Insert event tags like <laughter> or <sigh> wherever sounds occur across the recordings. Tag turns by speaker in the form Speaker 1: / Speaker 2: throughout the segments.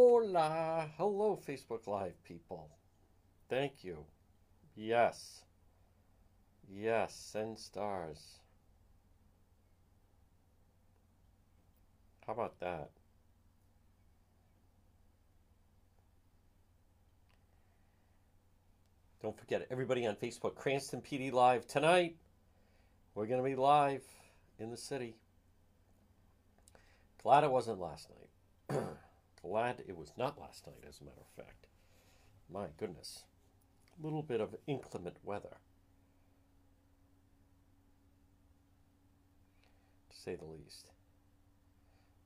Speaker 1: Hola. Hello, Facebook Live people. Thank you. Yes. Yes, send stars. How about that? Don't forget, everybody on Facebook, Cranston PD Live tonight. We're going to be live in the city. Glad it wasn't last night. <clears throat> Glad it was not last night, as a matter of fact. My goodness. A little bit of inclement weather, to say the least.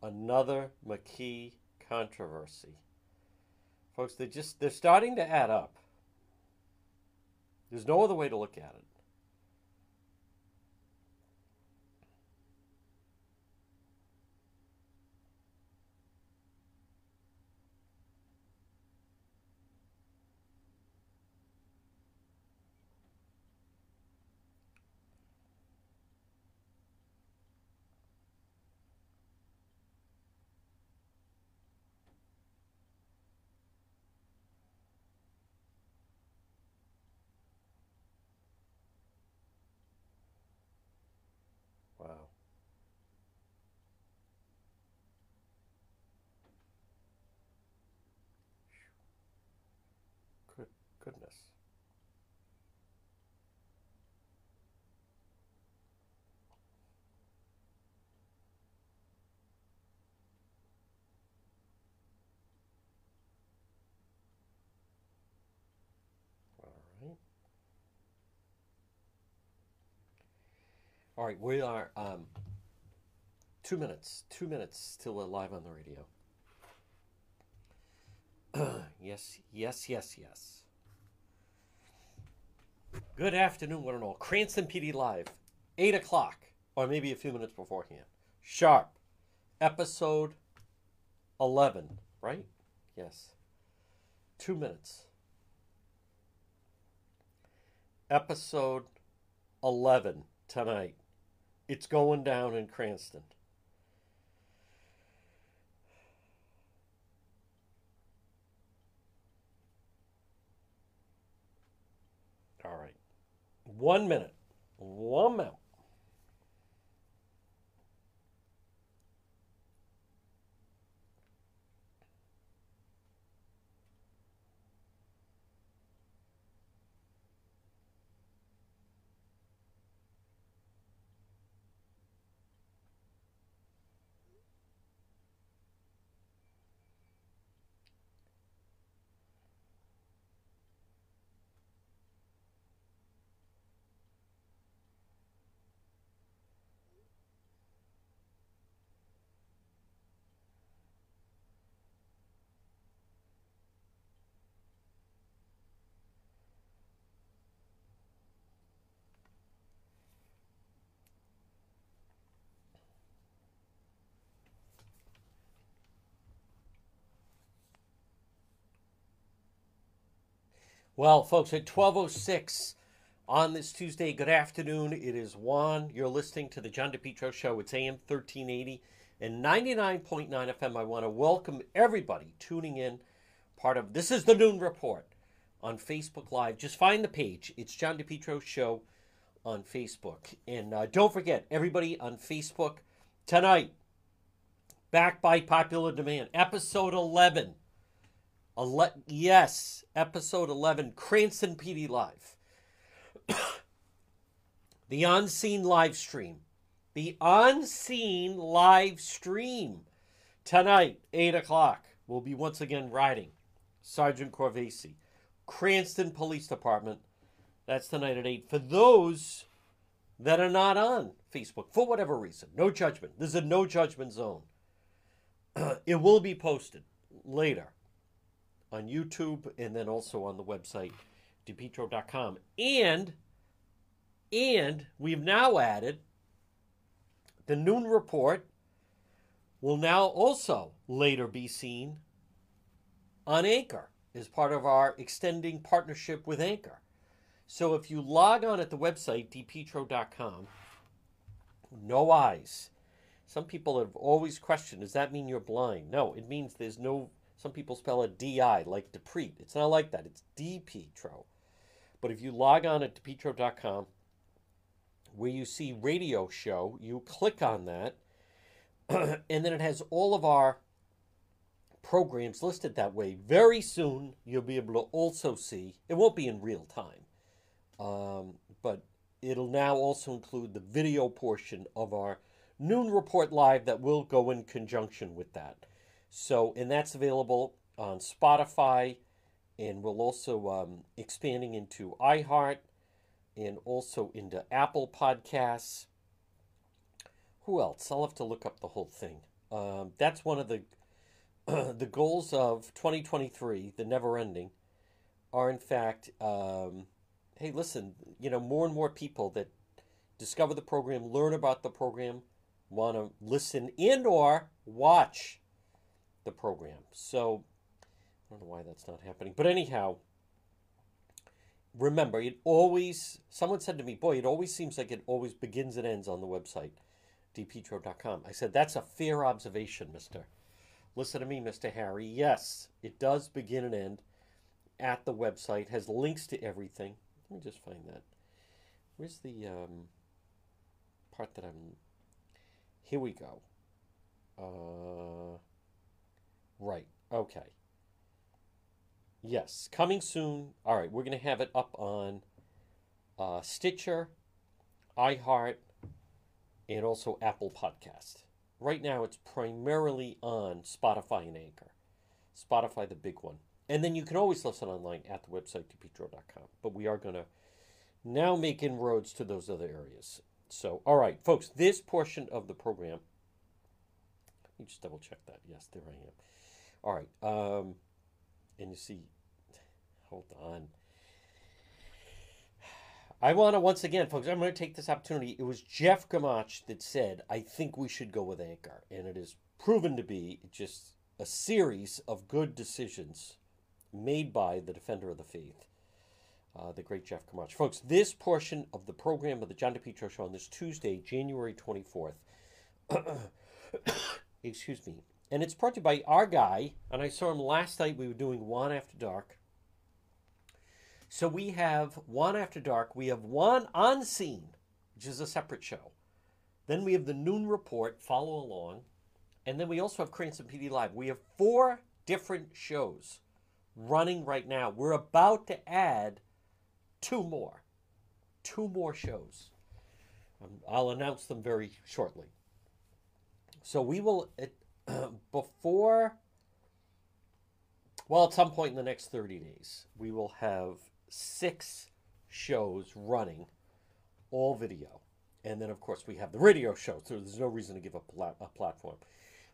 Speaker 1: Another McKee controversy. Folks, they just they're starting to add up. There's no other way to look at it. Wow. Good goodness. All right. All right, we are um, two minutes, two minutes till we're live on the radio. <clears throat> yes, yes, yes, yes. Good afternoon, one and all. Cranston PD Live, 8 o'clock, or maybe a few minutes beforehand. Sharp, episode 11, right? Yes. Two minutes. Episode 11 tonight. It's going down in Cranston. All right. One minute. One minute. Well, folks, at 12.06 on this Tuesday, good afternoon. It is Juan. You're listening to the John DePetro Show. It's AM 1380 and 99.9 FM. I want to welcome everybody tuning in. Part of this is the Noon Report on Facebook Live. Just find the page. It's John DePetro Show on Facebook. And uh, don't forget, everybody on Facebook, tonight, back by popular demand, episode 11 Ele- yes, episode 11, Cranston PD Live. <coughs> the unseen live stream. The unseen live stream. Tonight, 8 o'clock, we'll be once again riding Sergeant Corvasi, Cranston Police Department. That's tonight at 8. For those that are not on Facebook, for whatever reason, no judgment. This is a no judgment zone. <coughs> it will be posted later on YouTube and then also on the website depetro.com. And and we've now added the noon report will now also later be seen on Anchor as part of our extending partnership with Anchor. So if you log on at the website depetro.com, no eyes. Some people have always questioned, does that mean you're blind? No, it means there's no Some people spell it DI, like DiPrete. It's not like that, it's DePetro. But if you log on at depetro.com, where you see radio show, you click on that, <clears throat> and then it has all of our programs listed that way. Very soon, you'll be able to also see, it won't be in real time, um, but it'll now also include the video portion of our noon report live that will go in conjunction with that. So, and that's available on Spotify, and we're also um, expanding into iHeart and also into Apple Podcasts. Who else? I'll have to look up the whole thing. Um, that's one of the <clears throat> the goals of 2023, the never ending, are in fact, um, hey, listen, you know, more and more people that discover the program, learn about the program, want to listen and or watch the program. So I don't know why that's not happening. But anyhow, remember, it always, someone said to me, boy, it always seems like it always begins and ends on the website, depetro.com. I said, that's a fair observation, mister. Listen to me, Mr. Harry. Yes, it does begin and end at the website, has links to everything. Let me just find that. Where's the um, part that I'm. Here we go. Uh, right. Okay. Yes, coming soon. All right, we're going to have it up on uh, Stitcher, iHeart, and also Apple Podcast. Right now, it's primarily on Spotify and Anchor. Spotify, the big one. And then you can always listen online at the website, depetro.com. But we are going to now make inroads to those other areas. So, all right, folks, this portion of the program, let me just double check that. Yes, there I am. All right. Um, and you see, hold on. I want to once again, folks, I'm going to take this opportunity. It was Jeff Gamach that said, I think we should go with Anchor. And it is proven to be just a series of good decisions made by the defender of the faith, uh, the great Jeff Gamach. Folks, this portion of the program of the John DePetro Show on this Tuesday, January 24th, <coughs> excuse me, and it's brought to you by our guy, and I saw him last night. We were doing One After Dark. So we have One After Dark. We have One on Scene, which is a separate show. Then we have the Noon Report, follow along. And then we also have Cranston PD Live. We have four different shows running right now. We're about to add two more. Two more shows. Um, I'll announce them very shortly. So we will, before, well, at some point in the next 30 days, we will have six shows running, all video. And then, of course, we have the radio show, so there's no reason to give up a platform.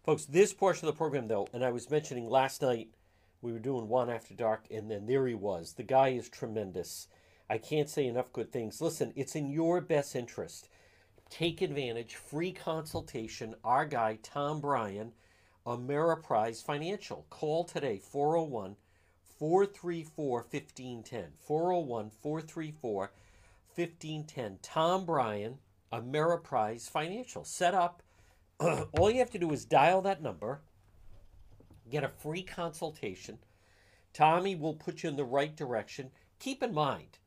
Speaker 1: Folks, this portion of the program, though, and I was mentioning last night, we were doing one after dark, and then there he was. The guy is tremendous. I can't say enough good things. Listen, it's in your best interest. Take advantage, free consultation. Our guy, Tom Bryan, Ameriprise Financial. Call today, 401 434 1510. 401 434 1510. Tom Bryan, Ameriprise Financial. Set up. <clears throat> All you have to do is dial that number, get a free consultation. Tommy will put you in the right direction. Keep in mind,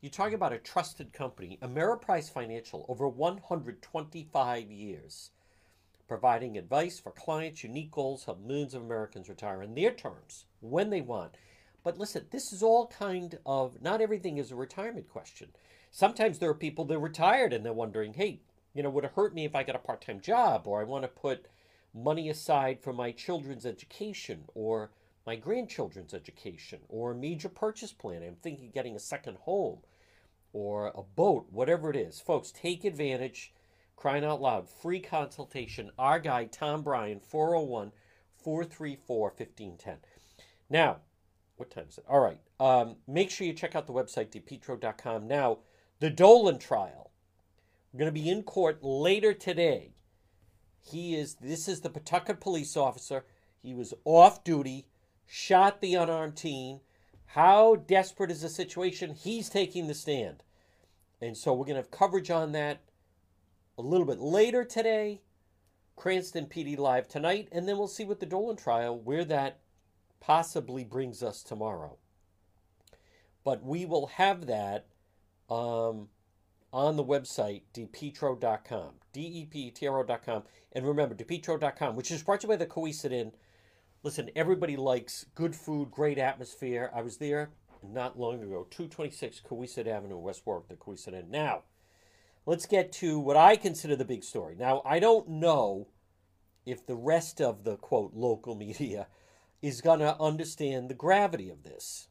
Speaker 1: you're talking about a trusted company, Ameriprise Financial, over 125 years providing advice for clients' unique goals help millions of Americans retire in their terms when they want. But listen, this is all kind of not everything is a retirement question. Sometimes there are people that are retired and they're wondering, hey, you know, would it hurt me if I got a part time job or I want to put money aside for my children's education or my grandchildren's education or a major purchase plan? I'm thinking getting a second home or a boat, whatever it is. Folks, take advantage Crying out loud. Free consultation. Our guy, Tom Bryan, 401 434 1510. Now, what time is it? All right. Um, make sure you check out the website, depetro.com. Now, the Dolan trial. We're going to be in court later today. He is, this is the Pawtucket police officer. He was off duty, shot the unarmed teen. How desperate is the situation? He's taking the stand. And so we're going to have coverage on that a little bit later today. Cranston PD Live tonight, and then we'll see with the Dolan trial where that possibly brings us tomorrow. But we will have that um, on the website, depetro.com, D-E-P-T-R-O.com. And remember, depetro.com, which is brought to you by the Cowesett Listen, everybody likes good food, great atmosphere. I was there not long ago, 226 Cowesett Avenue, West Warwick, the Cowesett Now, let's get to what I consider the big story. Now, I don't know if the rest of the quote local <laughs> media is going to understand the gravity of this.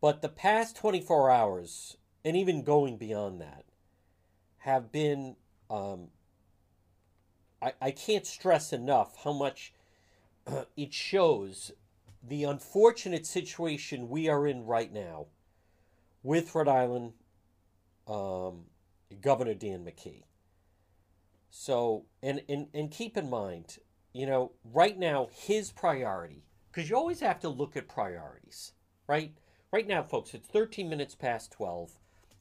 Speaker 1: But the past 24 hours and even going beyond that, have been. Um, I, I can't stress enough how much <clears throat> it shows the unfortunate situation we are in right now with Rhode Island um, Governor Dan McKee. So, and, and, and keep in mind, you know, right now, his priority, because you always have to look at priorities, right? Right now, folks, it's 13 minutes past 12.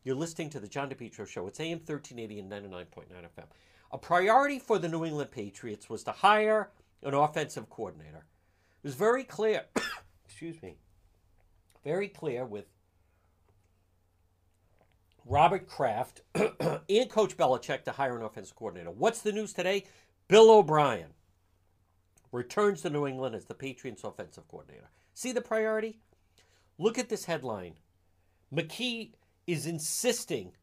Speaker 1: You're listening to the John DePetro Show. It's AM 1380 and 99.9 FM. A priority for the New England Patriots was to hire an offensive coordinator. It was very clear, <coughs> excuse me, very clear with Robert Kraft <clears throat> and Coach Belichick to hire an offensive coordinator. What's the news today? Bill O'Brien returns to New England as the Patriots offensive coordinator. See the priority? Look at this headline. McKee is insisting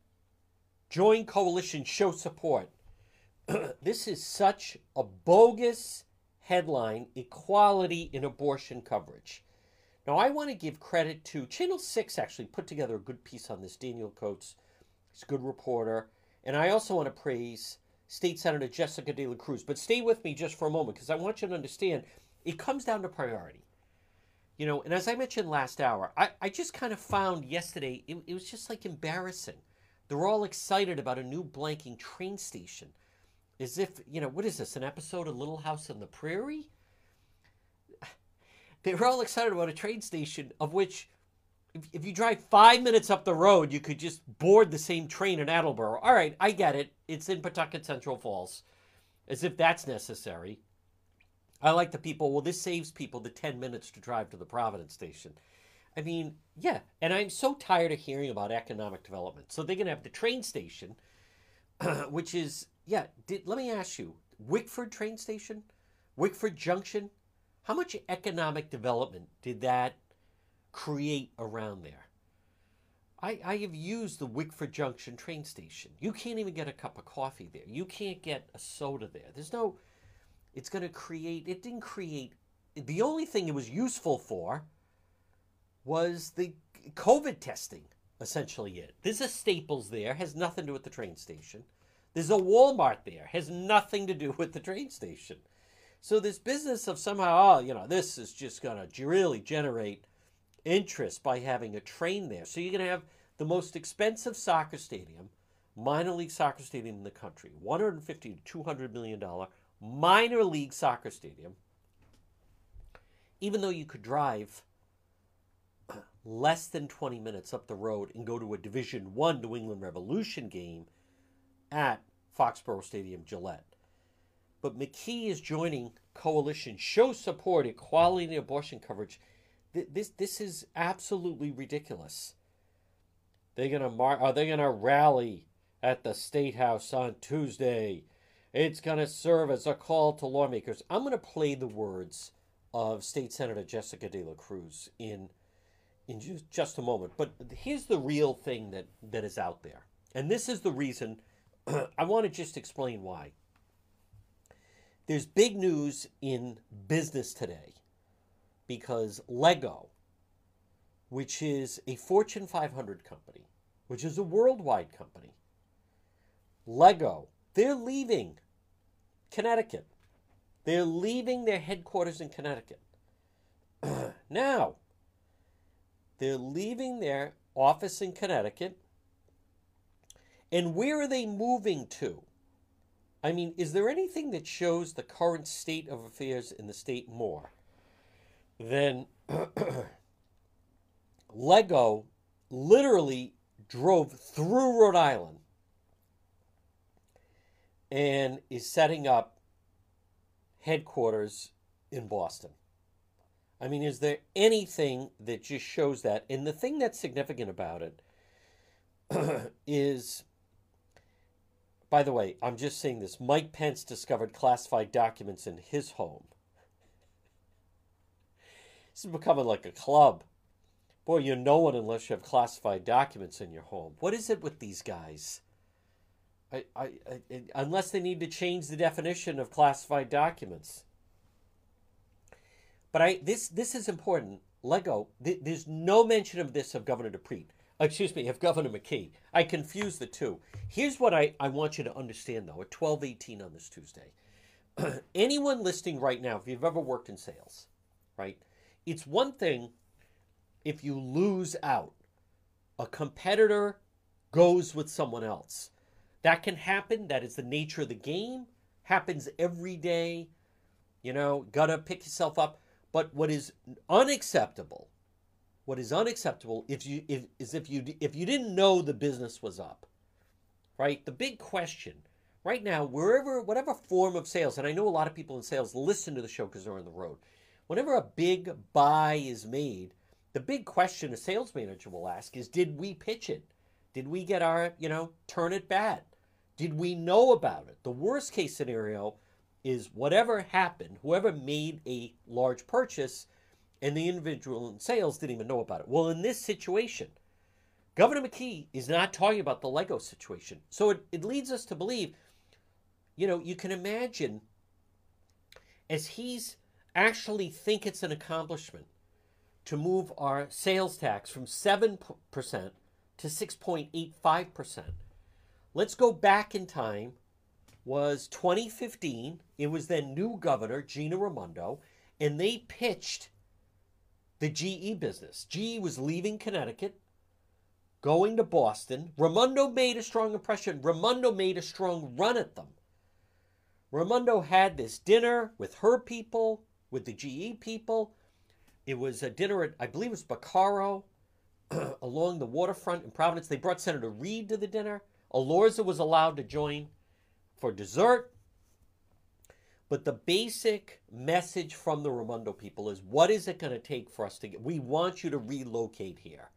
Speaker 1: join coalition show support. <clears throat> this is such a bogus headline equality in abortion coverage. Now, I want to give credit to Channel 6 actually put together a good piece on this. Daniel Coates, he's a good reporter. And I also want to praise State Senator Jessica De La Cruz. But stay with me just for a moment because I want you to understand it comes down to priority. You know, and as I mentioned last hour, I, I just kind of found yesterday it, it was just like embarrassing. They're all excited about a new blanking train station. As if, you know, what is this, an episode of Little House on the Prairie? They were all excited about a train station of which, if, if you drive five minutes up the road, you could just board the same train in Attleboro. All right, I get it. It's in Pawtucket Central Falls. As if that's necessary. I like the people, well, this saves people the 10 minutes to drive to the Providence station. I mean, yeah, and I'm so tired of hearing about economic development. So they're going to have the train station, <clears throat> which is, yeah, did, let me ask you Wickford train station, Wickford Junction, how much economic development did that create around there? I, I have used the Wickford Junction train station. You can't even get a cup of coffee there. You can't get a soda there. There's no it's going to create, it didn't create, the only thing it was useful for was the COVID testing, essentially it. There's a Staples there, has nothing to do with the train station. There's a Walmart there, has nothing to do with the train station. So this business of somehow, oh, you know, this is just going to really generate interest by having a train there. So you're going to have the most expensive soccer stadium, minor league soccer stadium in the country, 150 to 200 million dollar minor league soccer stadium, even though you could drive <clears throat> less than 20 minutes up the road and go to a Division One New England Revolution game at Foxborough Stadium, Gillette. But McKee is joining coalition, show support, equality and abortion coverage. This this is absolutely ridiculous. They're gonna mar- are they gonna rally at the state house on Tuesday? It's to serve as a call to lawmakers. I'm to play the words of State Senator Jessica De La Cruz in in just, just a moment. But here's the real thing that, that is out there. And this is the reason <clears throat> I want to just explain why. There's big news in business today because Lego, which is a Fortune 500 company, which is a worldwide company, Lego, they're leaving Connecticut. They're leaving their headquarters in Connecticut. <clears throat> now, they're leaving their office in Connecticut. And where are they moving to? I mean, is there anything that shows the current state of affairs in the state more than <clears throat> Lego literally drove through Rhode Island and is setting up headquarters in Boston. I mean, is there anything that just shows that? And the thing that's significant about it <clears throat> is, by the way, I'm just saying this Mike Pence discovered classified documents in his home. This is becoming like a club. Boy, you're no one unless you have classified documents in your home. What is it with these guys? I, I, I, unless they need to change the definition of classified documents. But I this this is important. Lego. Th- there's no mention of this of Governor DiPrete. Oh, excuse me, of Governor McKee. I confuse the two. Here's what I, I want you to understand though. At twelve eighteen on this Tuesday, <clears throat> anyone listening right now, if you've ever worked in sales, right? It's one thing if you lose out. A competitor goes with someone else. That can happen. That is the nature of the game. Happens every day. You know, gotta pick yourself up. But what is unacceptable, what is unacceptable if you if, is if you if you didn't know the business was up, right? The big question right now, wherever whatever form of sales, and I know a lot of people in sales listen to the show because they're on the road. Whenever a big buy is made, the big question a sales manager will ask is, did we pitch it? Did we get our you know turn it bad? Did we know about it? The worst case scenario is whatever happened, whoever made a large purchase and the individual in sales didn't even know about it. Well, in this situation, Governor McKee is not talking about the Lego situation. So it, it leads us to believe, you know, you can imagine as he's actually think it's an accomplishment to move our sales tax from 7% to 6.85%. Let's go back in time. Was 2015. It was then new governor Gina Raimondo, and they pitched the GE business. GE was leaving Connecticut, going to Boston. Raimondo made a strong impression. Raimondo made a strong run at them. Raimondo had this dinner with her people, with the GE people. It was a dinner at, I believe it was Bacaro <clears throat> along the waterfront in Providence. They brought Senator Reed to the dinner. Elorza was allowed to join for dessert. But the basic message from the Raimondo people is what is it going to take for us to get? We want you to relocate here.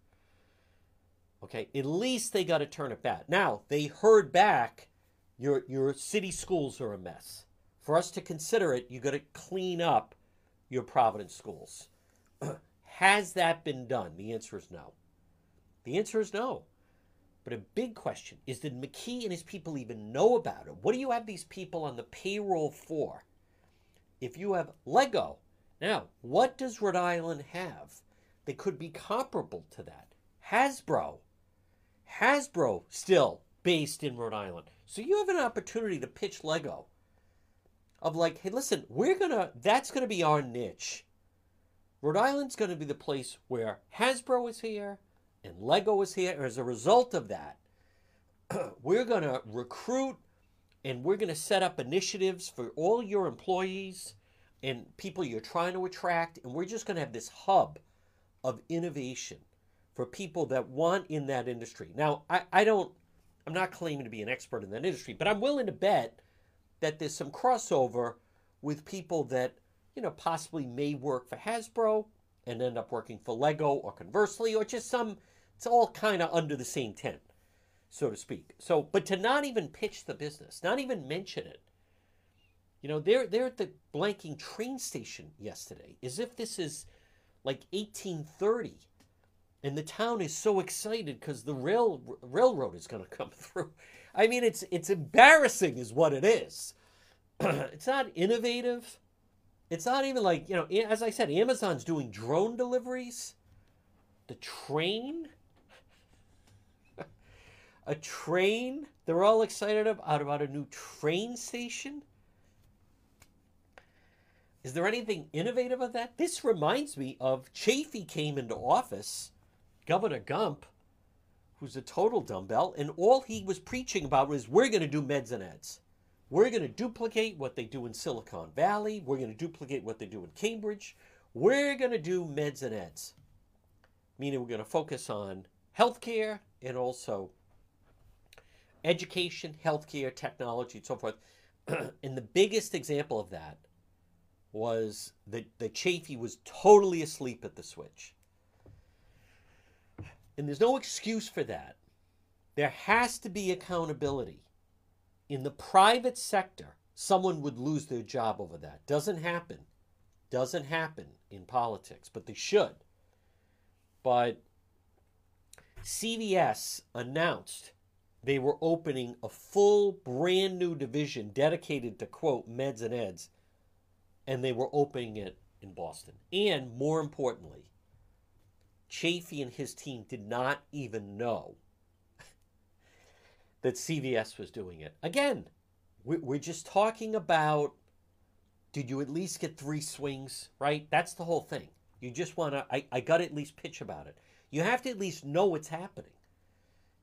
Speaker 1: Okay, at least they got to turn it back. Now, they heard back your, your city schools are a mess. For us to consider it, you got to clean up your Providence schools. <clears throat> Has that been done? The answer is no. The answer is no. But a big question is did McKee and his people even know about it? What do you have these people on the payroll for? If you have Lego, now, what does Rhode Island have that could be comparable to that? Hasbro. Hasbro still based in Rhode Island. So you have an opportunity to pitch Lego of like, hey, listen, we're going to, that's going to be our niche. Rhode Island's going to be the place where Hasbro is here, and Lego is here. As a result of that, <clears throat> we're going to recruit and we're going to set up initiatives for all your employees and people you're trying to attract. And we're just going to have this hub of innovation for people that want in that industry. Now, I, I don't, I'm not claiming to be an expert in that industry, but I'm willing to bet that there's some crossover with people that, you know, possibly may work for Hasbro and end up working for Lego or conversely, or just some it's all kind of under the same tent, so to speak. So, but to not even pitch the business, not even mention it. You know, they're they're at the blanking train station yesterday, as if this is like 1830, and the town is so excited because the rail railroad is going to come <laughs> through. I mean, it's it's embarrassing, is what it is. <clears throat> it's not innovative. It's not even like you know, as I said, Amazon's doing drone deliveries. The train a train. They're all excited about, about a new train station. Is there anything innovative about that? This reminds me of Chafee came into office, Governor Gump, who's a total dumbbell, and all he was preaching about was we're going to do meds and eds. We're going to duplicate what they do in Silicon Valley. We're going to duplicate what they do in Cambridge. We're going to do meds and eds, meaning we're going to focus on healthcare and also education, healthcare, technology, and so forth. <clears throat> and the biggest example of that was that, that Chafee was totally asleep at the switch. And there's no excuse for that. There has to be accountability. In the private sector, someone would lose their job over that. Doesn't happen. Doesn't happen in politics, but they should. But CVS announced they were opening a full brand new division dedicated to quote meds and eds and they were opening it in Boston. And more importantly, Chafee and his team did not even know <laughs> that CVS was doing it. Again, we're just talking about did you at least get three swings, right? That's the whole thing. You just want to, I, I got to at least pitch about it. You have to at least know what's happening.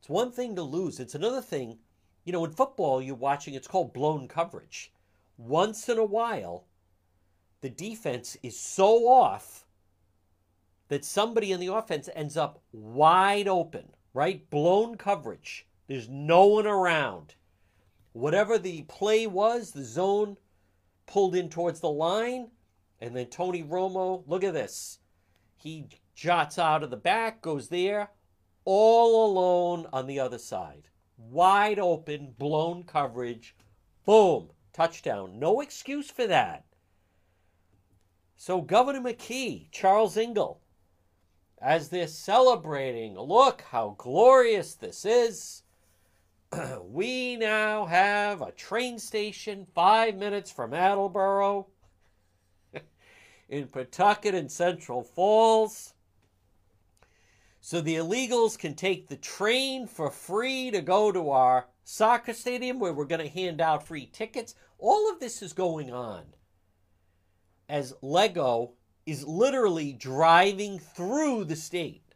Speaker 1: It's one thing to lose, it's another thing. You know, in football, you're watching, it's called blown coverage. Once in a while, the defense is so off that somebody in the offense ends up wide open, right? Blown coverage. There's no one around. Whatever the play was, the zone pulled in towards the line, and then Tony Romo, look at this. He jots out of the back, goes there, all alone on the other side. Wide open, blown coverage. Boom, touchdown. No excuse for that. So, Governor McKee, Charles Engle, as they're celebrating, look how glorious this is. <clears throat> we now have a train station five minutes from Attleboro <laughs> in Pawtucket and Central Falls. So the illegals can take the train for free to go to our soccer stadium where we're going to hand out free tickets. All of this is going on as Lego is literally driving through the state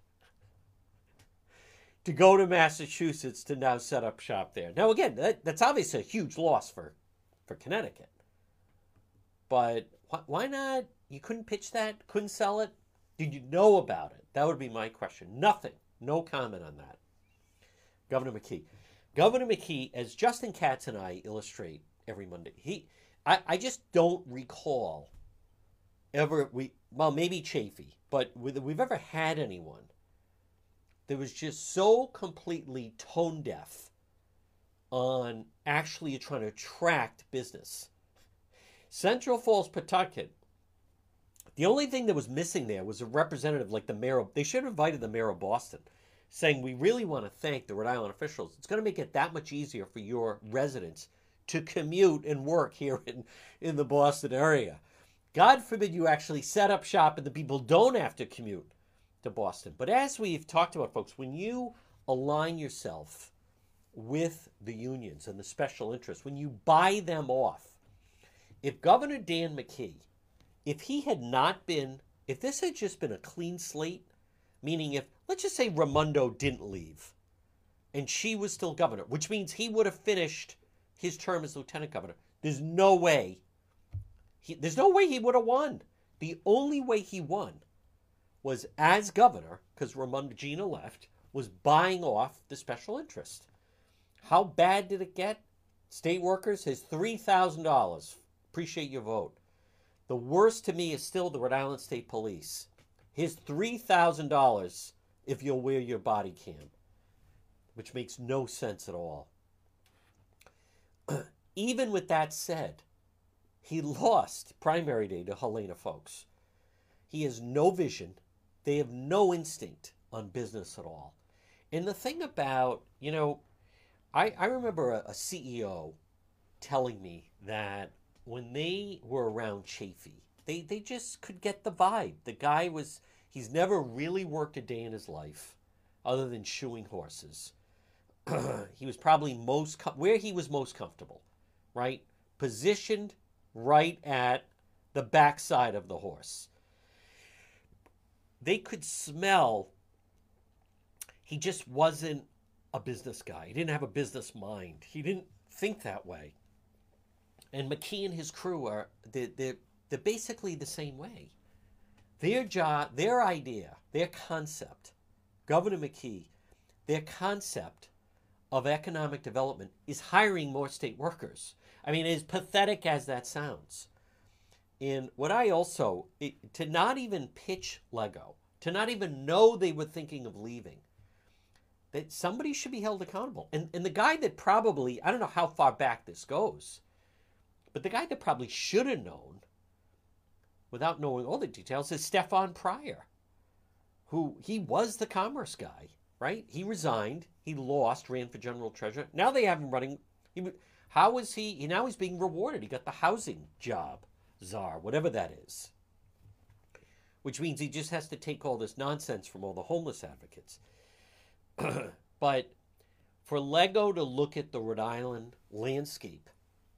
Speaker 1: to go to Massachusetts to now set up shop there. Now, again, that, that's obviously a huge loss for, for Connecticut. But wh- why not? You couldn't pitch that? Couldn't sell it? Did you know about it? That would be my question. Nothing. No comment on that. Governor McKee. Governor McKee, as Justin Katz and I illustrate every Monday, he I, I just don't recall ever we well maybe Chafee, but we've ever had anyone that was just so completely tone deaf on actually trying to attract business. Central Falls, Pawtucket. The only thing that was missing there was a representative like the mayor. Of, they should have invited the mayor of Boston, saying, "We really want to thank the Rhode Island officials. It's going to make it that much easier for your residents to commute and work here in in the Boston area." God forbid you actually set up shop and the people don't have to commute to Boston. But as we've talked about, folks, when you align yourself with the unions and the special interests, when you buy them off, if Governor Dan McKee, if he had not been, if this had just been a clean slate, meaning if, let's just say Raimondo didn't leave and she was still governor, which means he would have finished his term as lieutenant governor, there's no way he, there's no way he would have won. The only way he won was as governor, because Raimondo Gina left, was buying off the special interest. How bad did it get? State workers, his $3,000. Appreciate your vote. The worst to me is still the Rhode Island State Police. His $3,000 if you'll wear your body cam, which makes no sense at all. <clears throat> Even with that said, he lost primary day to Helena Foulkes. He has no vision. They have no instinct on business at all. And the thing about, you know, I, I remember a, a CEO telling me that when they were around Chafee, they, they just could get the vibe. The guy was, he's never really worked a day in his life other than shoeing horses. <clears throat> he was probably most, com- where he was most comfortable, right? Positioned right at the backside of the horse. They could smell he just wasn't a business guy. He didn't have a business mind. He didn't think that way. And McKee and his crew are they're, they're, they're basically the same way. Their job, their idea, their concept, Governor McKee, their concept of economic development is hiring more state workers. I mean, as pathetic as that sounds, And what I also, it, to not even pitch Lego, to not even know they were thinking of leaving, that somebody should be held accountable. And, and the guy that probably, I don't know how far back this goes, but the guy that probably should have known, without knowing all the details, is Stefan Pryor, who he was the commerce guy, right? He resigned, he lost, ran for general treasurer. Now they have him running. He, how is he? Now he's being rewarded. He got the housing job, czar, whatever that is. Which means he just has to take all this nonsense from all the homeless advocates. <clears throat> but for Lego to look at the Rhode Island landscape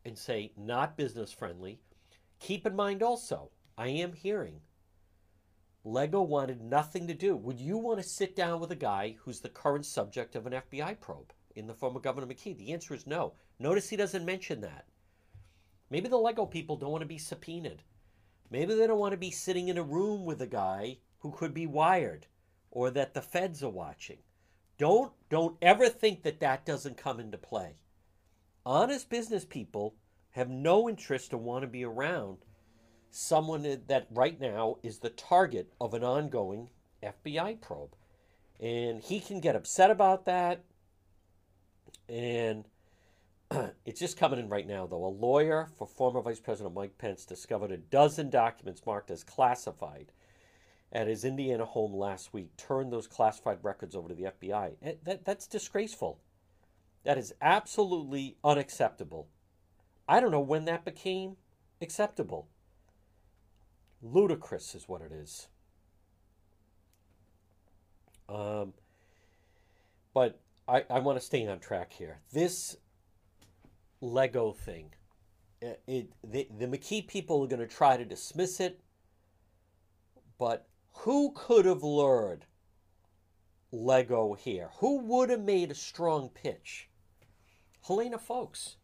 Speaker 1: and say not business friendly, keep in mind also, I am hearing Lego wanted nothing to do. Would you want to sit down with a guy who's the current subject of an FBI probe in the form of Governor McKee? The answer is no. Notice he doesn't mention that. Maybe the Lego people don't want to be subpoenaed. Maybe they don't want to be sitting in a room with a guy who could be wired or that the feds are watching. Don't don't ever think that that doesn't come into play. Honest business people have no interest to want to be around someone that right now is the target of an ongoing FBI probe. And he can get upset about that. And <clears throat> it's just coming in right now, though. A lawyer for former Vice President Mike Pence discovered a dozen documents marked as classified at his Indiana home last week turned those classified records over to the FBI. Eh, that, that's disgraceful. That is absolutely unacceptable. I don't know when that became acceptable. Ludicrous is what it is. Um, but I, I want to stay on track here. This Lego thing, it, it the, the McKee people are going to try to dismiss it, but who could have lured Lego here? Who would have made a strong pitch? Helena Foulkes.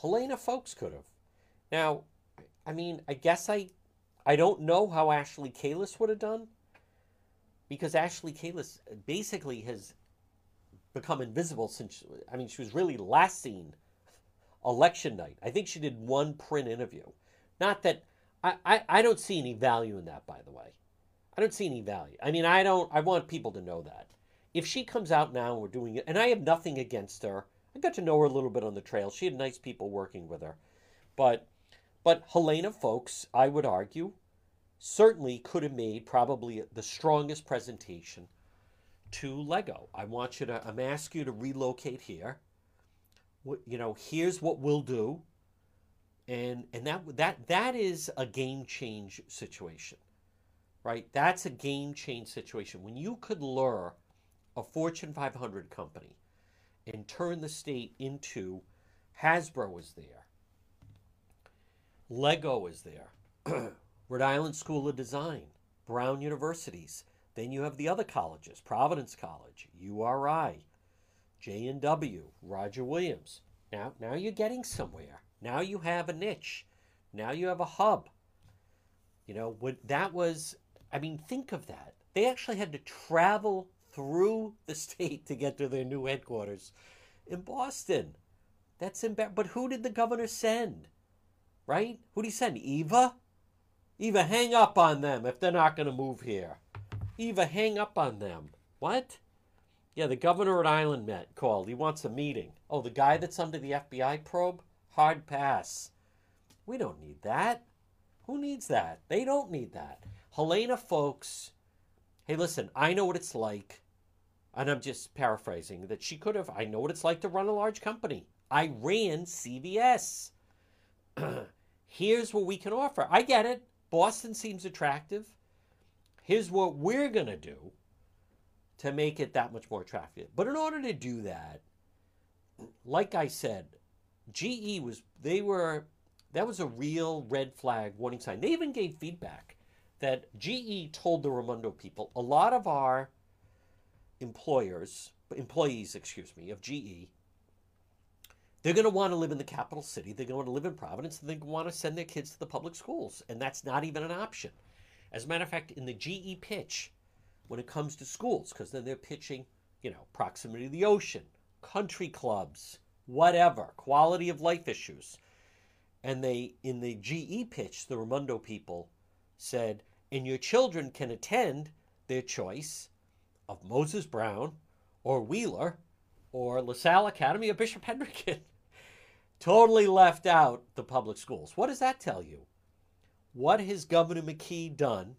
Speaker 1: Helena Foulkes could have. Now, I mean, I guess I I don't know how Ashley Kalus would have done because Ashley Kalus basically has become invisible since I mean she was really last seen election night. I think she did one print interview. Not that I, I, I don't see any value in that by the way. I don't see any value. I mean, I don't. I want people to know that. If she comes out now and we're doing it, and I have nothing against her. I got to know her a little bit on the trail. She had nice people working with her, but but Helena Foulkes, I would argue, certainly could have made probably the strongest presentation to Lego. I want you to. I'm asking you to relocate here. You know, here's what we'll do, and and that that that is a game change situation right? That's a game change situation. When you could lure a Fortune 500 company and turn the state into Hasbro is there, Lego is there, <clears throat> Rhode Island School of Design, Brown Universities. Then you have the other colleges, Providence College, URI, J&W, Roger Williams. Now, now you're getting somewhere. Now you have a niche. Now you have a hub. You know, what that was I mean, think of that. They actually had to travel through the <laughs> state to get to their new headquarters in Boston. That's embarrassing. But who did the governor send? Right? Who did he send? Eva? Eva, hang up on them if they're not going to move here. Eva, hang up on them. What? Yeah, the governor at Island met called. He wants a meeting. Oh, the guy that's under the FBI probe? Hard pass. We don't need that. Who needs that? They don't need that. Helena Foulkes, hey, listen, I know what it's like, and I'm just paraphrasing, that she could have, I know what it's like to run a large company. I ran CVS. <clears throat> Here's what we can offer. I get it. Boston seems attractive. Here's what we're going to do to make it that much more attractive. But in order to do that, like I said, GE was, they were, that was a real red flag warning sign. They even gave feedback that GE told the Raimondo people a lot of our employers, employees, excuse me, of GE, they're going to want to live in the capital city. They're going to want to live in Providence. They want to send their kids to the public schools, and that's not even an option. As a matter of fact, in the GE pitch, when it comes to schools, because then they're pitching, you know, proximity to the ocean, country clubs, whatever, quality of life issues. And they, in the GE pitch, the Raimondo people said, and your children can attend their choice of Moses Brown or Wheeler or LaSalle Academy or Bishop Hendricken. <laughs> totally left out the public schools. What does that tell you? What has Governor McKee done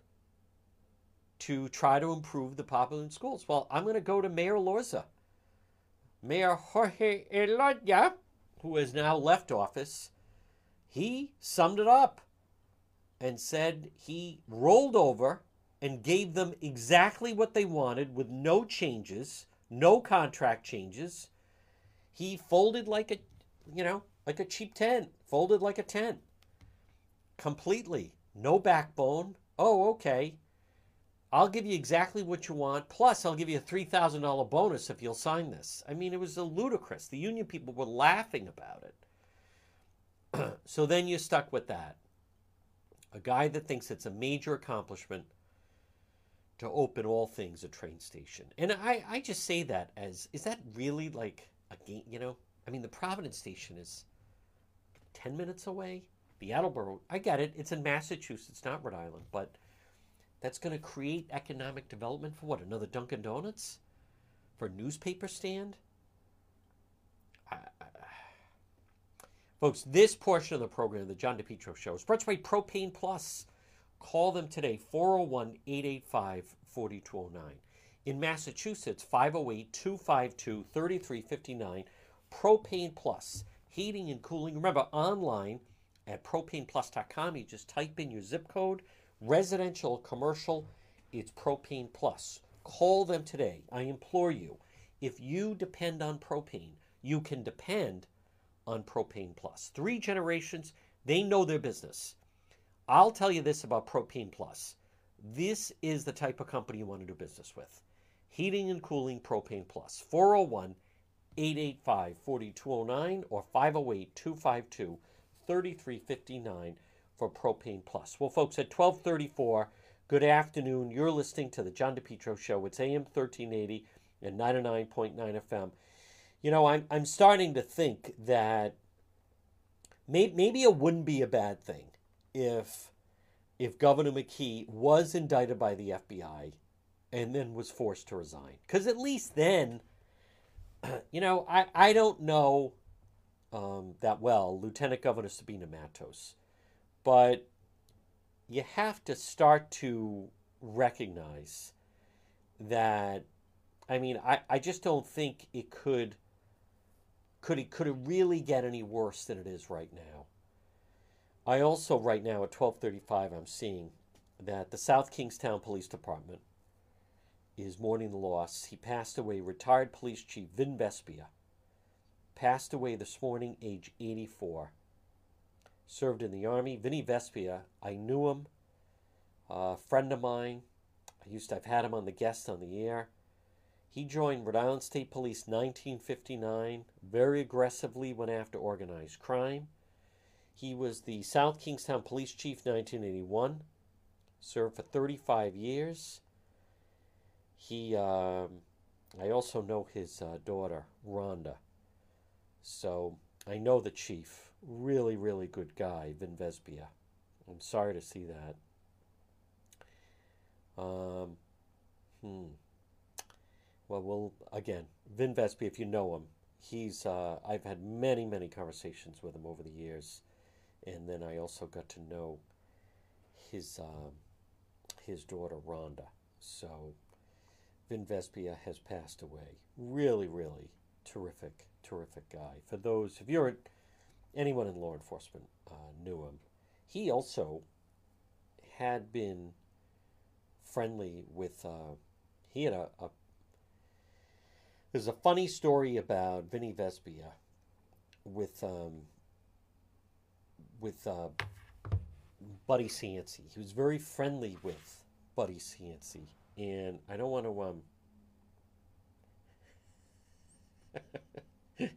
Speaker 1: to try to improve the popular schools? Well, I'm going to go to Mayor Elorza. Mayor Jorge Elorza, who has now left office, he summed it up and said he rolled over and gave them exactly what they wanted with no changes, no contract changes. He folded like a, you know, like a cheap tent, folded like a tent. Completely. No backbone. Oh, okay. I'll give you exactly what you want. Plus, I'll give you a $3,000 bonus if you'll sign this. I mean, it was ludicrous. The union people were laughing about it. <clears throat> so then you're stuck with that. A guy that thinks it's a major accomplishment to open all things a train station. And I, I just say that as is that really like a game? You know, I mean, the Providence station is 10 minutes away. The Attleboro, I get it. It's in Massachusetts, not Rhode Island, but that's going to create economic development for what? Another Dunkin' Donuts? For a newspaper stand? I, folks, this portion of the program, the John DePetro Show, is brought to you by Propane Plus. Call them today, 401 885 4209. In Massachusetts, 508 252 3359. Propane Plus, heating and cooling. Remember, online at propaneplus.com, you just type in your zip code residential, commercial, it's Propane Plus. Call them today. I implore you. If you depend on propane, you can depend on Propane Plus. Three generations, they know their business. I'll tell you this about Propane Plus. This is the type of company you want to do business with. Heating and Cooling Propane Plus. 401 885 4209 or 508 252 3359 for Propane Plus. Well, folks, at 1234, good afternoon. You're listening to the John DePetro Show. It's AM 1380 and 99.9 FM. You know, I'm, I'm starting to think that may, maybe it wouldn't be a bad thing if if Governor McKee was indicted by the FBI and then was forced to resign. Because at least then, <clears throat> you know, I, I don't know um, that well, Lieutenant Governor Sabina Matos. But you have to start to recognize that I mean, I, I just don't think it could could it could it really get any worse than it is right now. I also right now at 12:35 I'm seeing that the South Kingstown Police Department is mourning the loss. He passed away, retired police chief Vin Vespia. Passed away this morning, age 84 served in the Army. Vinny Vespia, I knew him, a friend of mine. I used to have had him on the guest on the air. He joined Rhode Island State Police 1959, very aggressively went after organized crime. He was the South Kingstown Police Chief 1981, served for 35 years. He, um, I also know his uh, daughter, Rhonda. So I know the chief really, really good guy, Vin Vespia. I'm sorry to see that. Um, hmm. Well, we'll again, Vin Vespia, if you know him, he's. Uh, I've had many, many conversations with him over the years, and then I also got to know his um, his daughter Rhonda. So, Vin Vespia has passed away. Really, really terrific, terrific guy. For those, if you're anyone in law enforcement uh, knew him. He also had been friendly with. Uh, he had a, a. There's a funny story about Vinny Vespia with um, with uh, Buddy Cianci. He was very friendly with Buddy Cianci, and I don't want to um. <laughs>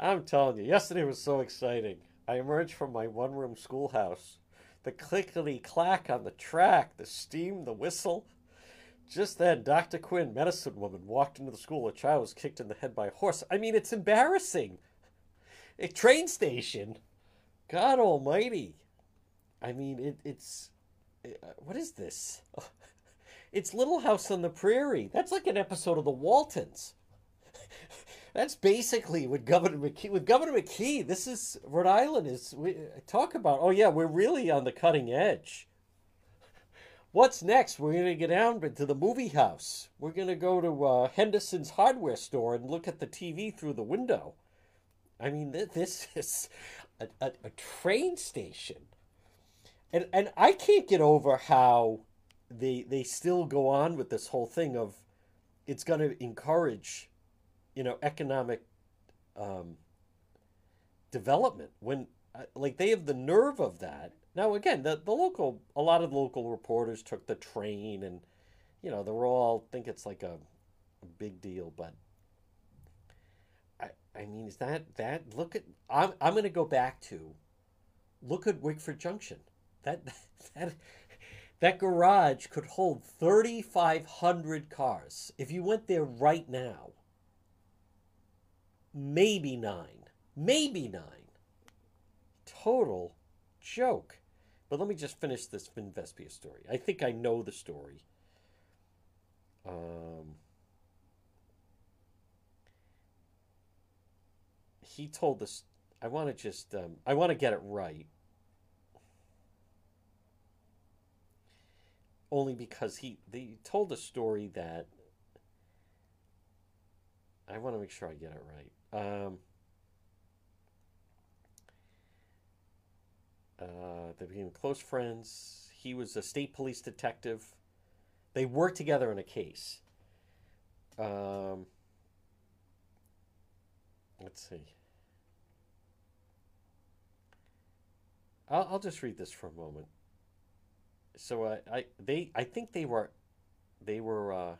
Speaker 1: I'm telling you, yesterday was so exciting. I emerged from my one room schoolhouse. The clickety clack on the track, the steam, the whistle. Just then, Dr. Quinn, medicine woman, walked into the school. A child was kicked in the head by a horse. I mean, it's embarrassing. A train station. God Almighty! I mean, it, it's uh, what is this? <laughs> It's Little House on the Prairie. That's like an episode of The Waltons. <laughs> That's basically what Governor McKee. With Governor McKee, this is Rhode Island is. We talk about. Oh yeah, we're really on the cutting edge. What's next? We're going to get down to the movie house. We're going to go to uh, Henderson's hardware store and look at the TV through the window. I mean, this <laughs> is a, a, a train station. And, and I can't get over how they they still go on with this whole thing of it's going to encourage, you know, economic um, development when uh, like they have the nerve of that now, again, the, the local, a lot of the local reporters took the train and, you know, they were all think it's like a, a big deal, but I, I mean, is that, that, look at, I'm, I'm going to go back to, look at Wickford Junction. That, <laughs> that, that garage could hold 3,500 cars. If you went there right now, maybe nine, maybe nine. Total joke. But let me just finish this Vin Vespia story. I think I know the story. Um, he told this. I want to just. Um, I want to get it right. Only because he they told a story that. I want to make sure I get it right. Um, Uh, they became close friends. He was a state police detective. They worked together in a case. Um, let's see. I'll, I'll just read this for a moment. So uh, I they I think they were they were uh,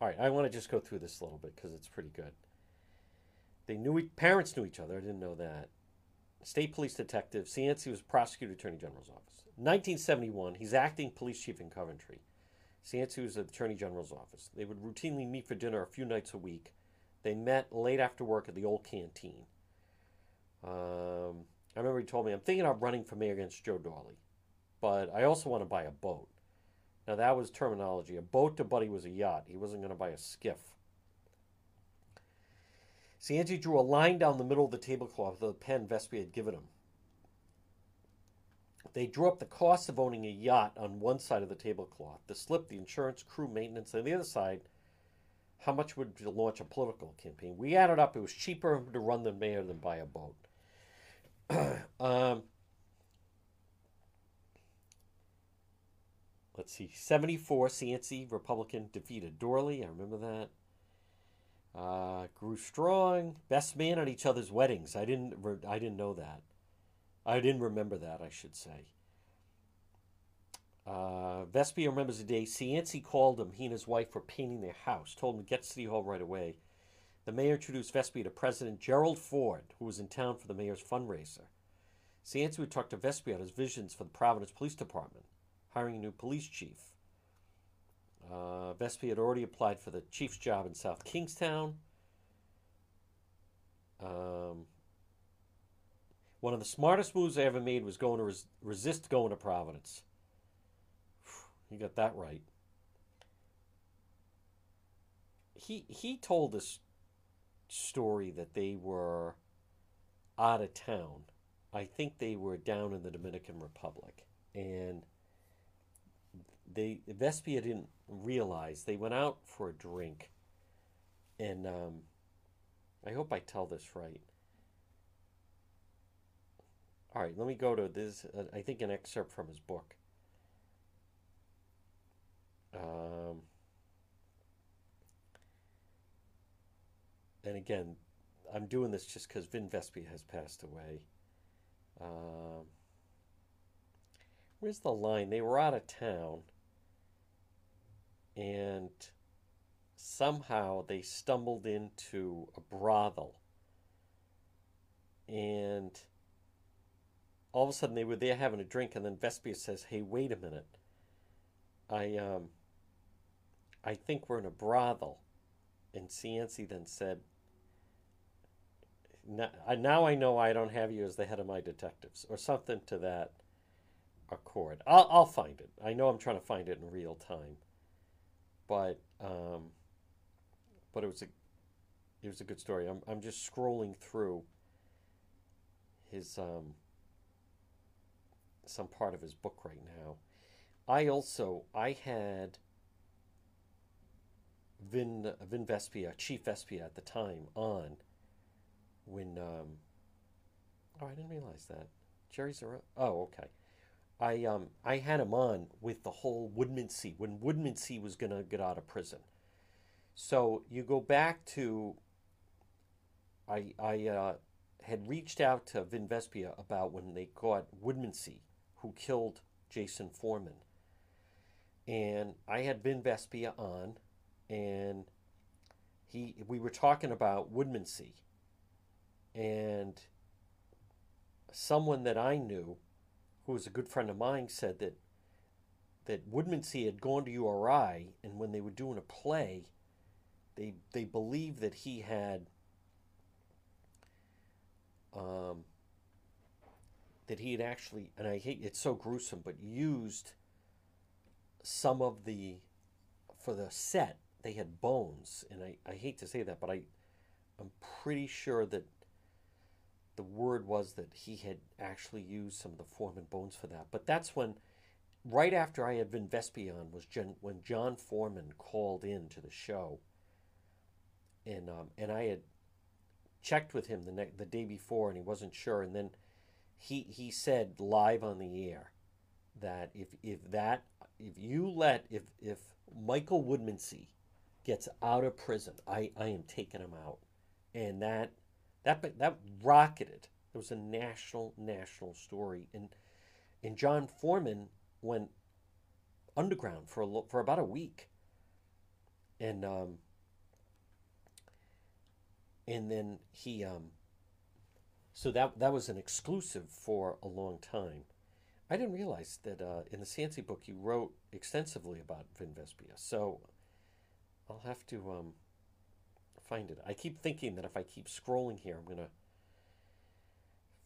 Speaker 1: all right. I want to just go through this a little bit because it's pretty good. They knew parents knew each other. I didn't know that state police detective. Cianci was prosecutor attorney general's office. 1971, he's acting police chief in Coventry. Cianci was at the attorney general's office. They would routinely meet for dinner a few nights a week. They met late after work at the old canteen. Um, I remember he told me, I'm thinking of running for mayor against Joe Doorley, but I also want to buy a boat. Now, that was terminology. A boat to Buddy was a yacht. He wasn't going to buy a skiff. Cianci drew a line down the middle of the tablecloth with the pen Vespia had given him. They drew up the cost of owning a yacht on one side of the tablecloth, the slip, the insurance, crew maintenance, on the other side, how much would launch a political campaign. We added up; it was cheaper to run the mayor than buy a boat. <clears throat> um, let's see, seventy-four. Cianci Republican defeated Doorley. I remember that. Uh, grew strong, best man at each other's weddings. I didn't. Re- I didn't know that. I didn't remember that. I should say. Uh, Vespia remembers the day Cianci called him. He and his wife were painting their house. Told him to get to City Hall right away. The mayor introduced Vespia to President Gerald Ford, who was in town for the mayor's fundraiser. Cianci would talk to Vespia about his visions for the Providence Police Department, hiring a new police chief. Uh, Vespia had already applied for the chief's job in South Kingstown. Um, one of the smartest moves I ever made was going to res- resist going to Providence. You got that right. He he told this story that they were out of town. I think they were down in the Dominican Republic, and they Vespia didn't realize they went out for a drink, and um, I hope I tell this right. All right, let me go to this. Uh, I think an excerpt from his book. Um, and again, I'm doing this just because Vin Vespi has passed away. Um, where's the line? They were out of town and somehow they stumbled into a brothel and all of a sudden they were there having a drink and then Vespia says hey wait a minute i um i think we're in a brothel and Cianci then said now I know I don't have you as the head of my detectives, or something to that accord. I'll I'll find it. I know I'm trying to find it in real time, but um, but it was a it was a good story. I'm I'm just scrolling through his um some part of his book right now. I also I had Vin Vin Vespia, Chief Vespia at the time on when um oh I didn't realize that. Jerry's Jerry Zero oh okay. I um I had him on with the whole Woodmansee when Woodmansee was gonna get out of prison. So you go back to I I uh, had reached out to Vin Vespia about when they caught Woodmansee, who killed Jason Foreman. And I had Vin Vespia on, and he we were talking about Woodmansee, and someone that I knew, who was a good friend of mine, said that that Woodmansee had gone to URI, and when they were doing a play, they they believed that he had um, that he had actually, and I hate it's so gruesome, but used some of the for the set they had bones, and I, I hate to say that, but I I'm pretty sure that the word was that he had actually used some of the Foreman bones for that. But that's when, right after I had been Vespion, was Jen, when John Foreman called in to the show, and um, and I had checked with him the ne- the day before, and he wasn't sure, and then he he said live on the air that if if that if you let if if Michael Woodmansee gets out of prison, I I am taking him out, and that that that rocketed. It was a national national story, and and John Foreman went underground for a, for about a week, and um, and then he um, so that that was an exclusive for a long time. I didn't realize that uh, in the Cianci book you wrote extensively about Vin Vespia. So I'll have to um, find it. I keep thinking that if I keep scrolling here, I'm gonna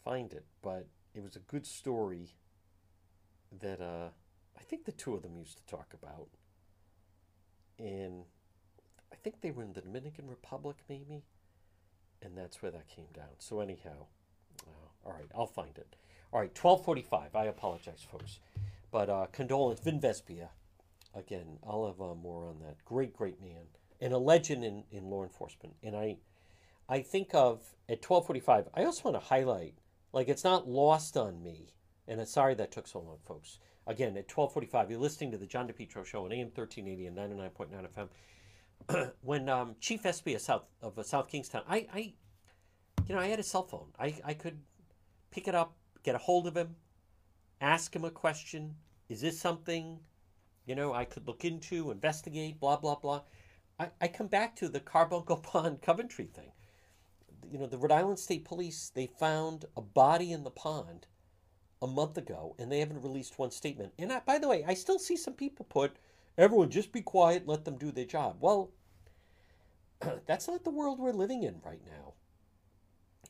Speaker 1: find it. But it was a good story that uh, I think the two of them used to talk about. And I think they were in the Dominican Republic, maybe, and that's where that came down. So anyhow, uh, all right, I'll find it. All right, twelve forty-five. I apologize, folks, but uh, condolence, Vin Vespia. Again, I'll have uh, more on that. Great, great man, and a legend in, in law enforcement. And I, I think of at twelve forty-five. I also want to highlight, like it's not lost on me, and it's sorry that took so long, folks. Again, at twelve forty-five, you're listening to the John DePetro Show on AM thirteen eighty and ninety nine point nine FM. <clears throat> when um, Chief Vespia of South of uh, South Kingstown, I, I, you know, I had a cell phone. I, I could pick it up, get a hold of him, ask him a question. Is this something, you know, I could look into, investigate, blah blah blah. I, I come back to the Carbuncle Pond <laughs> Coventry thing. You know, the Rhode Island State Police they found a body in the pond a month ago, and they haven't released one statement. And I, by the way, I still see some people put, "Everyone, just be quiet, let them do their job." Well, <clears throat> that's not the world we're living in right now.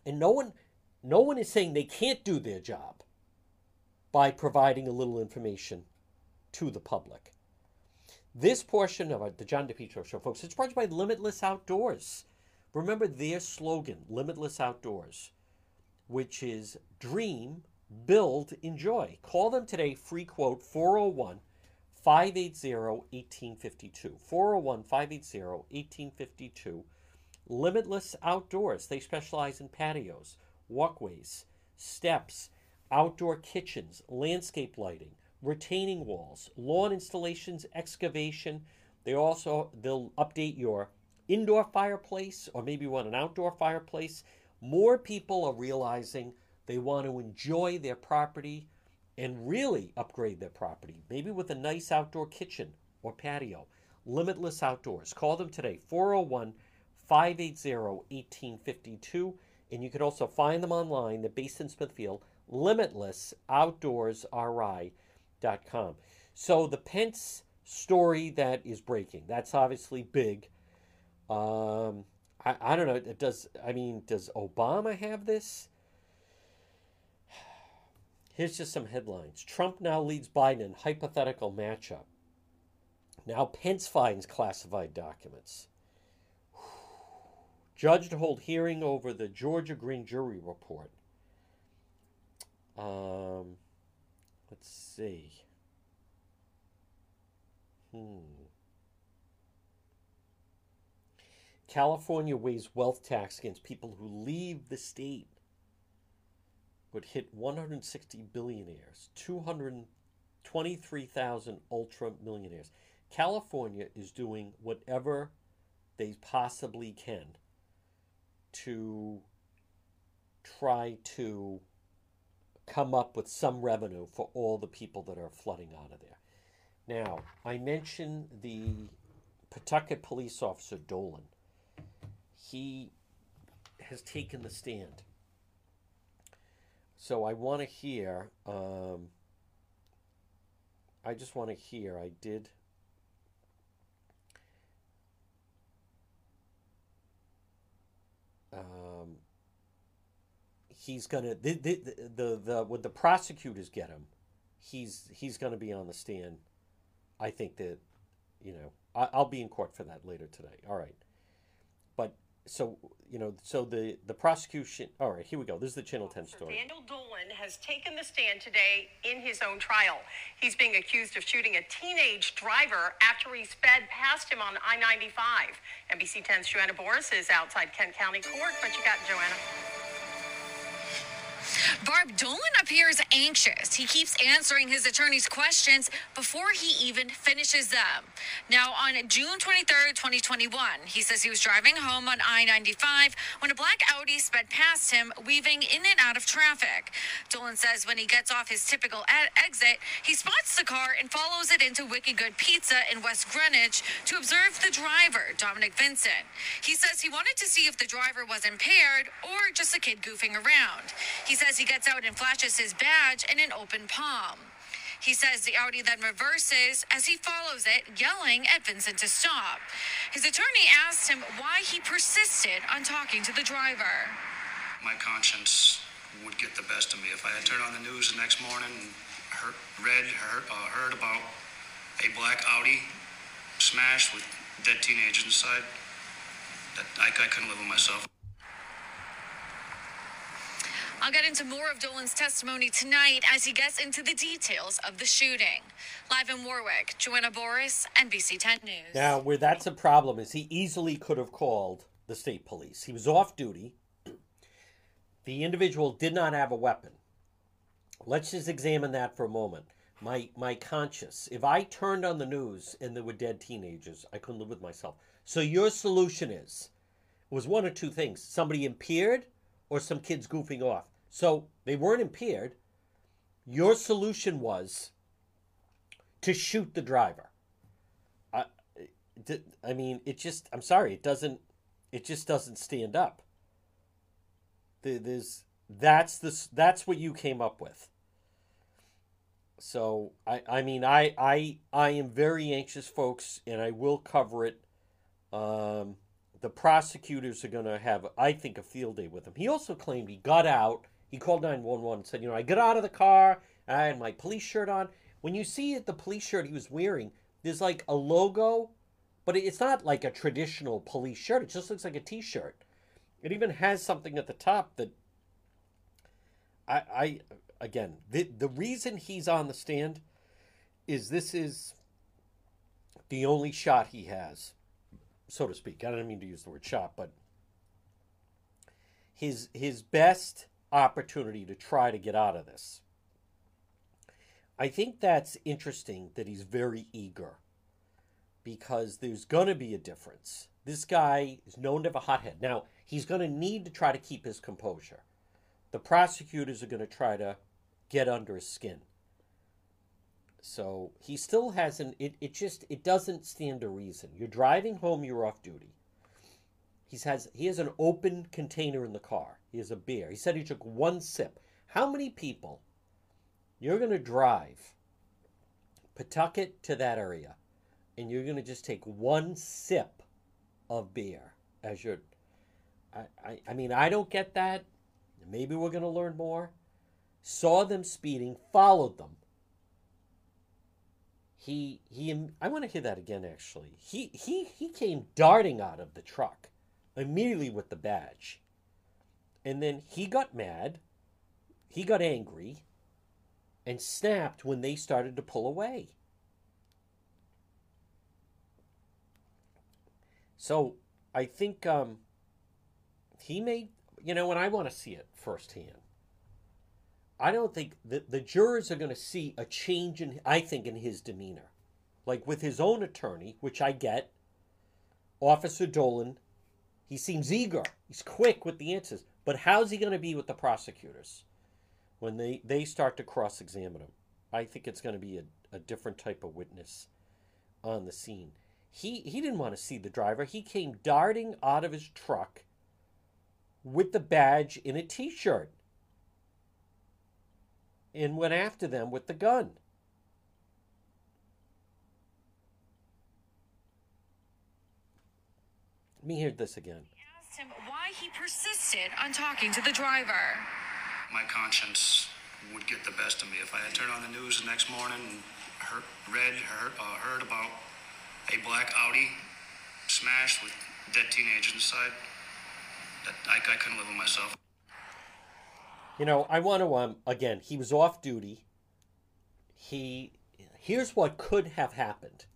Speaker 1: And no one, no one is saying they can't do their job by providing a little information to the public. This portion of the John DePetro Show, folks, it's brought to you by Limitless Outdoors. Remember their slogan, Limitless Outdoors, which is dream, build, enjoy. Call them today, free quote 401 580 1852. 401 580 1852. Limitless Outdoors. They specialize in patios, walkways, steps, outdoor kitchens, landscape lighting, retaining walls, lawn installations, excavation. They also they'll update your indoor fireplace or maybe you want an outdoor fireplace. More people are realizing they want to enjoy their property and really upgrade their property, maybe with a nice outdoor kitchen or patio. Limitless Outdoors. Call them today, 401 580 1852. And you can also find them online. They're based in Smithfield, limitlessoutdoorsri.com. So the Pence story that is breaking, that's obviously big. Um, I, I don't know. Does I mean, does Obama have this? <sighs> Here's just some headlines. Trump now leads Biden in hypothetical matchup. Now Pence finds classified documents. <sighs> Judge to hold hearing over the Georgia grand jury report. Um, let's see. Hmm. California weighs wealth tax against people who leave the state. Would hit 160 billionaires, 223,000 ultra millionaires. California is doing whatever they possibly can to try to come up with some revenue for all the people that are flooding out of there. Now, I mentioned the Pawtucket police officer Dolan. He has taken the stand. So I want to hear, um, I just want to hear, I did. He's gonna the the, the the when the prosecutors get him, he's he's gonna be on the stand. I think that, you know, I, I'll be in court for that later today. All right, but so you know, so the the prosecution. All right, here we go. This is the Channel Ten story.
Speaker 2: Daniel Dolan has taken the stand today in his own trial. He's being accused of shooting a teenage driver after he sped past him on I-95. NBC 10's Joanna Boris is outside Kent County Court. What you got, Joanna?
Speaker 3: Barb Dolan appears anxious. He keeps answering his attorney's questions before he even finishes them. Now, on June 23rd, 2021, he says he was driving home on I 95 when a black Audi sped past him, weaving in and out of traffic. Dolan says when he gets off his typical exit, he spots the car and follows it into Wicked Good Pizza in West Greenwich to observe the driver, Dominic Vincent. He says he wanted to see if the driver was impaired or just a kid goofing around. He says he gets out and flashes his badge in an open palm. He says the Audi then reverses as he follows it, yelling at Vincent to stop. His attorney asked him why he persisted on talking to the driver.
Speaker 4: My conscience would get the best of me if I had turned on the news the next morning and heard, read, heard, uh, heard about a black Audi smashed with dead teenagers inside. That I, I couldn't live with myself.
Speaker 3: I'll get into more of Dolan's testimony tonight as he gets into the details of the shooting. Live in Warwick, Joanna Boris, NBC 10 News.
Speaker 1: Now, where that's a problem is he easily could have called the state police. He was off duty. <clears throat> The individual did not have a weapon. Let's just examine that for a moment. My my conscience. If I turned on the news and there were dead teenagers, I couldn't live with myself. So your solution is was one or two things: somebody impaired or some kids goofing off. So they weren't impaired. Your solution was to shoot the driver. I, I mean, it just. I'm sorry. It doesn't. It just doesn't stand up. There's that's the that's what you came up with. So I I mean I I I am very anxious, folks, and I will cover it. Um, the prosecutors are going to have, I think, a field day with him. He also claimed he got out. He called 911 and said, you know, I got out of the car. I had my police shirt on. When you see the police shirt he was wearing, there's like a logo, but it's not like a traditional police shirt. It just looks like a t-shirt. It even has something at the top that I, I again, the, the reason he's on the stand is this is the only shot he has so to speak. I don't mean to use the word shot, but his his best opportunity to try to get out of this. I think that's interesting that he's very eager because there's going to be a difference. This guy is known to have a hothead. Now, he's going to need to try to keep his composure. The prosecutors are going to try to get under his skin. So he still hasn't. It, it just it doesn't stand to reason. You're driving home. You're off duty. He has he has an open container in the car. He has a beer. He said he took one sip. How many people? You're going to drive Pawtucket to that area, and you're going to just take one sip of beer as you're. I, I, I mean, I don't get that. Maybe we're going to learn more. Saw them speeding, followed them. He he. I want to hear that again. Actually, he he he came darting out of the truck immediately with the badge, and then he got mad. He got angry, and snapped when they started to pull away. So I think um, he made, you know, and I want to see it firsthand. I don't think that the jurors are going to see a change in, I think, in his demeanor. Like with his own attorney, which I get, Officer Dolan, he seems eager. He's quick with the answers. But how's he going to be with the prosecutors when they, they start to cross examine him? I think it's going to be a, a different type of witness on the scene. He, he didn't want to see the driver. He came darting out of his truck with the badge in a t shirt and went after them with the gun. Let me hear this again.
Speaker 3: Asked him why he persisted on talking to the driver.
Speaker 4: My conscience would get the best of me if I had turned on the news the next morning and heard, read, heard, uh, heard about a black Audi smashed with dead teenagers inside. That I, I couldn't live with myself.
Speaker 1: You know, I want to um again. He was off duty. He here's what could have happened.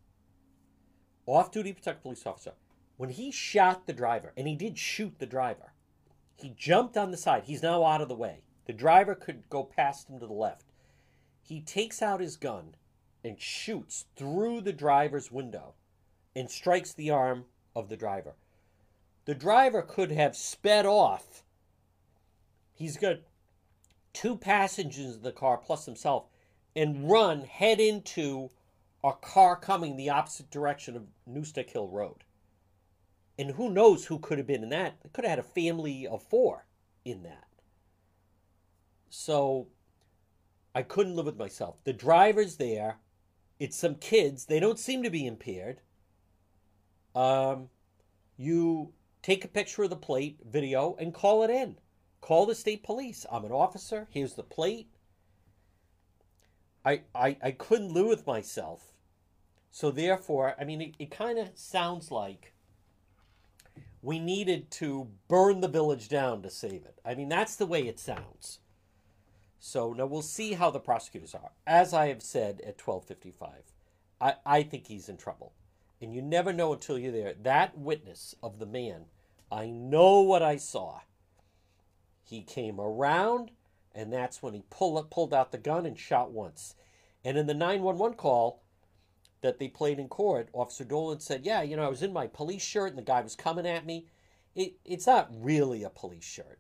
Speaker 1: Off-duty protect police officer. When he shot the driver, and he did shoot the driver, he jumped on the side. He's now out of the way. The driver could go past him to the left. He takes out his gun and shoots through the driver's window and strikes the arm of the driver. The driver could have sped off. He's got two passengers in the car plus himself and run head into a car coming the opposite direction of Nooseneck Hill Road. And who knows who could have been in that? They could have had a family of four in that. So I couldn't live with myself. The driver's there. It's some kids. They don't seem to be impaired. Um, you take a picture of the plate, video, and call it in. Call the state police. I'm an officer. Here's the plate. I, I, I couldn't live with myself. So therefore, I mean, it, it kind of sounds like we needed to burn the village down to save it. I mean, that's the way it sounds. So now we'll see how the prosecutors are. As I have said at 1255, I, I think he's in trouble. And you never know until you're there. That witness of the man, I know what I saw. He came around, and that's when he pulled, pulled out the gun and shot once. And in the 911 call that they played in court, Officer Dolan said, Yeah, you know, I was in my police shirt and the guy was coming at me. It, it's not really a police shirt.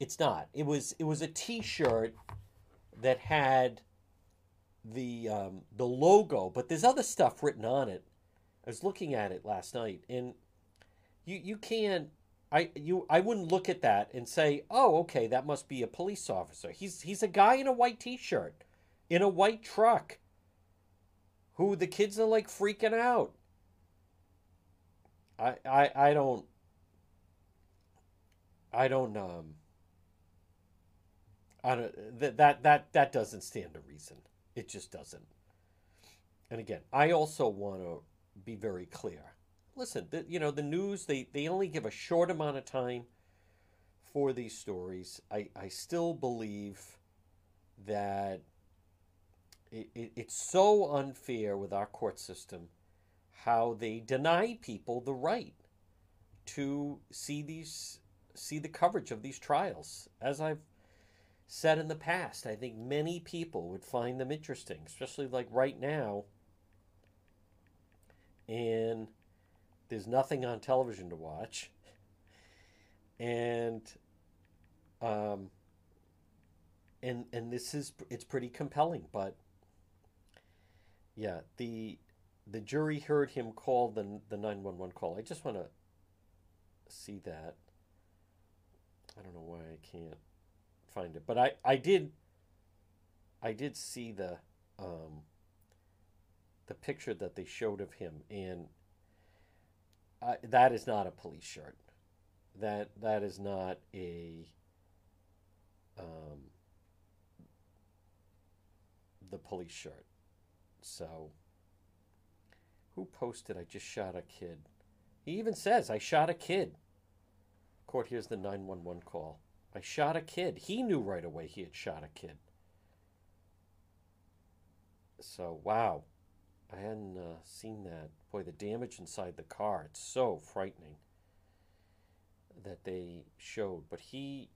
Speaker 1: It's not. It was it was a T-shirt that had the um, the logo, but there's other stuff written on it. I was looking at it last night, and you you can't. I you I wouldn't look at that and say, oh, okay, that must be a police officer. He's he's a guy in a white T-shirt, in a white truck. Who the kids are like freaking out. I I I don't. I don't um. I don't that that that that doesn't stand to reason. It just doesn't. And again, I also want to be very clear. Listen, the, you know the news they they only give a short amount of time for these stories. I I still believe that it, it, it's so unfair with our court system how they deny people the right to see these see the coverage of these trials as i've said in the past i think many people would find them interesting especially like right now and there's nothing on television to watch. And um and and this is it's pretty compelling but yeah the the jury heard him call the the 911 call. I just want to see that. I don't know why i can't find it but i i did i did see the um the picture that they showed of him and That is not a police shirt that that is not a um, the police shirt. So, who posted? I just shot a kid. He even says, "I shot a kid." Court, here's the nine one one call. I shot a kid. He knew right away he had shot a kid. So wow, I hadn't uh, seen that. Boy, the damage inside the car, it's so frightening that they showed. But he,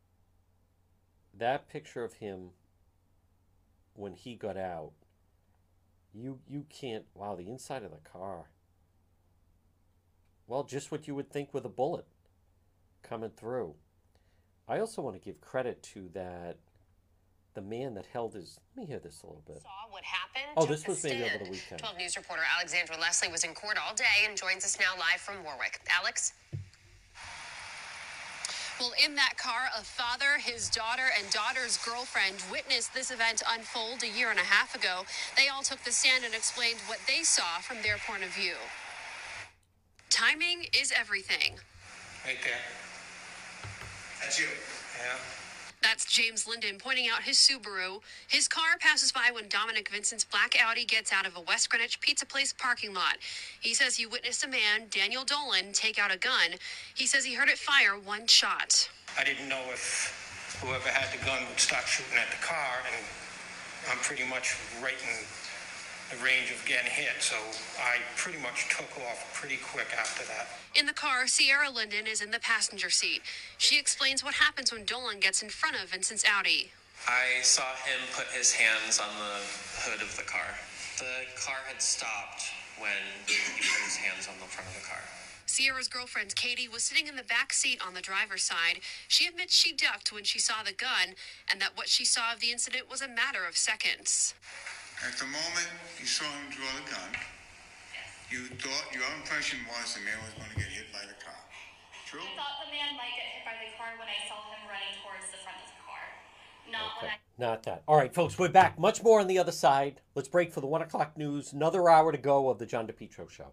Speaker 1: that picture of him when he got out, you you can't. Wow, the inside of the car. Well, just what you would think with a bullet coming through. I also want to give credit to that the man that held his. Let me hear this a little bit.
Speaker 5: Saw what happened.
Speaker 1: Oh, this was maybe over
Speaker 5: stand.
Speaker 1: the weekend.
Speaker 5: 12 News reporter Alexandra Leslie was in court all day and joins us now live from Warwick. Alex?
Speaker 6: Well, in that car, a father, his daughter, and daughter's girlfriend witnessed this event unfold a year and a half ago. They all took the stand and explained what they saw from their point of view. Timing is everything.
Speaker 7: Right there. That's you. Yeah.
Speaker 6: That's James Linden pointing out his Subaru. His car passes by when Dominic Vincent's black Audi gets out of a West Greenwich Pizza Place parking lot. He says he witnessed a man, Daniel Dolan, take out a gun. He says he heard it fire one shot.
Speaker 7: I didn't know if whoever had the gun would start shooting at the car, and I'm pretty much right in the range of getting hit, so I pretty much took off pretty quick after that.
Speaker 6: In the car, Sierra Linden is in the passenger seat. She explains what happens when Dolan gets in front of Vincent's Audi.
Speaker 8: I saw him put his hands on the hood of the car. The car had stopped when he put his hands on the front of the car.
Speaker 6: Sierra's girlfriend Katie was sitting in the back seat on the driver's side. She admits she ducked when she saw the gun and that what she saw of the incident was a matter of seconds.
Speaker 9: At the moment you saw him draw the gun, you thought your impression was the man was going to get hit by the car. True?
Speaker 10: I thought the man might get hit by the car when I saw him running towards the front of the car. Not when I
Speaker 1: not that. All right, folks, we're back. Much more on the other side. Let's break for the one o'clock news. Another hour to go of the John DePetro show.